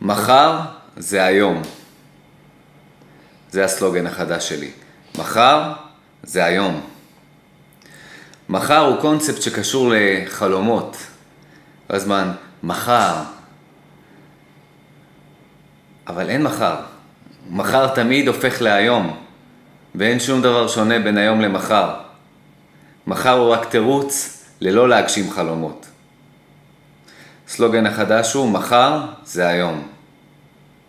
מחר זה היום. זה הסלוגן החדש שלי. מחר זה היום. מחר הוא קונספט שקשור לחלומות. כל הזמן, מחר. אבל אין מחר. מחר תמיד הופך להיום, ואין שום דבר שונה בין היום למחר. מחר הוא רק תירוץ ללא להגשים חלומות. הסלוגן החדש הוא מחר זה היום.